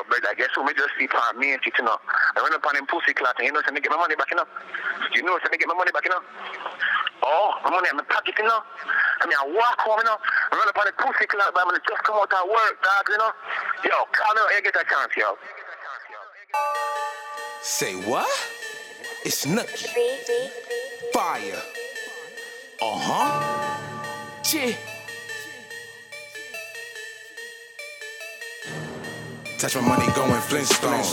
yo, brother, I guess who me just see part me and shit, you know. I run up on him pussy clot and you know, so me get my money back, you know. You know, so me get my money back, you know. Oh, my money in my pocket, you know. I mean, I walk home, you know. I run up on the pussy clot, but I'm gonna just come out of work, dog, you know. Yo, call me when you get a chance, yo. Say what? It's Nukie. Fire. Uh huh. Yeah. Touch my money going Flintstones.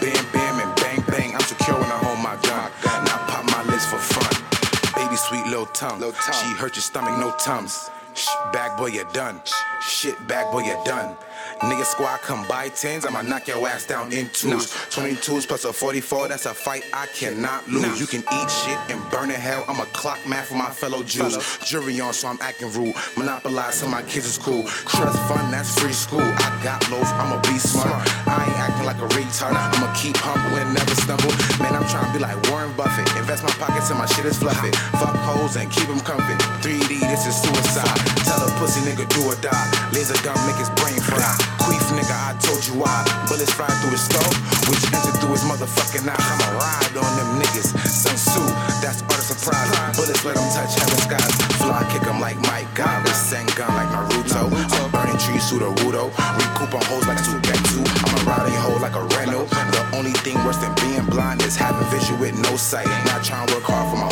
Bam, bam, and bang, bang. I'm secure when I hold my gun. Now pop my list for fun. Baby, sweet little tongue. She hurt your stomach, no tums. Shh, bag boy, you're done. Shit, bag boy, you're done. Nigga squad come by tens, I'ma knock your ass down in twos. 22s plus a 44, that's a fight I cannot lose. You can eat shit and burn in hell, I'm a clock man for my fellow Jews. Jury on, so I'm acting rude. Monopolize, so my kids is cool. Trust fund, that's free school. I got loaf, I'ma be smart. I ain't acting like a retard, I'ma keep humble and never stumble. Man, I'm trying to be like Warren Buffett. Invest my pockets and my shit is fluffy. Fuck hoes and keep them comfy. 3D, this is suicide. Pussy nigga do or die. Laser gun make his brain fry. Queef nigga, I told you why. Bullets fly through his skull, which entered through his motherfucking eye. I'ma ride on them niggas. Sun Tzu, that's art of surprise. Bullets let them touch heaven skies. Fly kick 'em like Mike Gyrus. Sengun like Naruto. I'm burning trees through the Rudo. Recoup on hoes like Suigetsu. I'ma ride a hoe like a Renault. The only thing worse than being blind is having vision with no sight. Not trying to work hard for my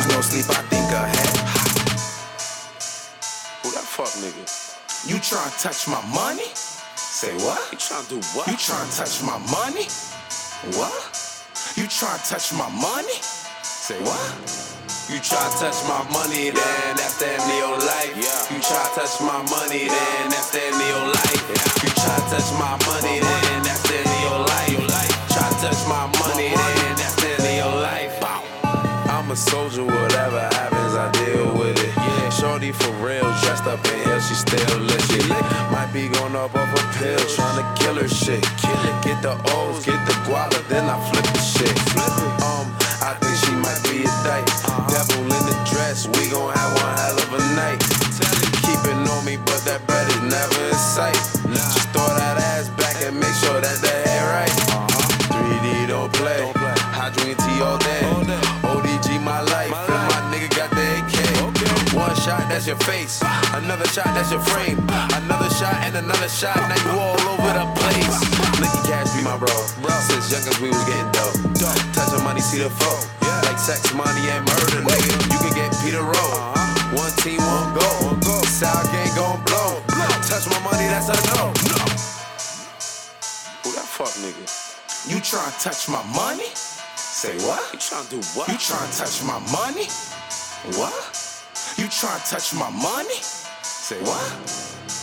Lose no sleep, I think ahead. Who that fuck nigga? You tryna touch my money? Say what? You tryna do what? You tryna touch my money? What? You tryna touch my money? Say what? You try to touch my money, then that's the end of your life. You try to touch my money, then that's the end of your life. You try to touch my money, then deal with it. Shorty for real, dressed up in hell, she still legit. Might be going up off a pill, trying to kill her shit. Get the O's, get the guala, then I flip the shit. Um, I think she might be a dyke. Devil in the dress, we gon' have one hell of a night. Keep it on me, but that bread is never in sight. Just throw that ass back and make sure that the head right. 3D don't play. Hydrogen T all day. That's your face. Another shot, that's your frame. Another shot and another shot. Now you all over the place. Nukie Cash be my bro. Since young as we was getting dope. Touching money, see the foe. Like sex, money, and murder, nigga. You can get Peter Rowe. Uh-huh. One team, one goal. South gang gon' blow. Touch my money, that's a no. Who that fuck nigga? You tryna touch my money? Say what? You tryna do what? You tryna touch my money? What? You tryna touch my money? Say what?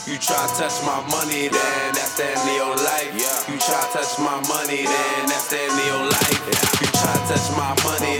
You try to touch my money, then that's the end of your life. You try to touch my money, then that's the end of your life. You try to touch my money,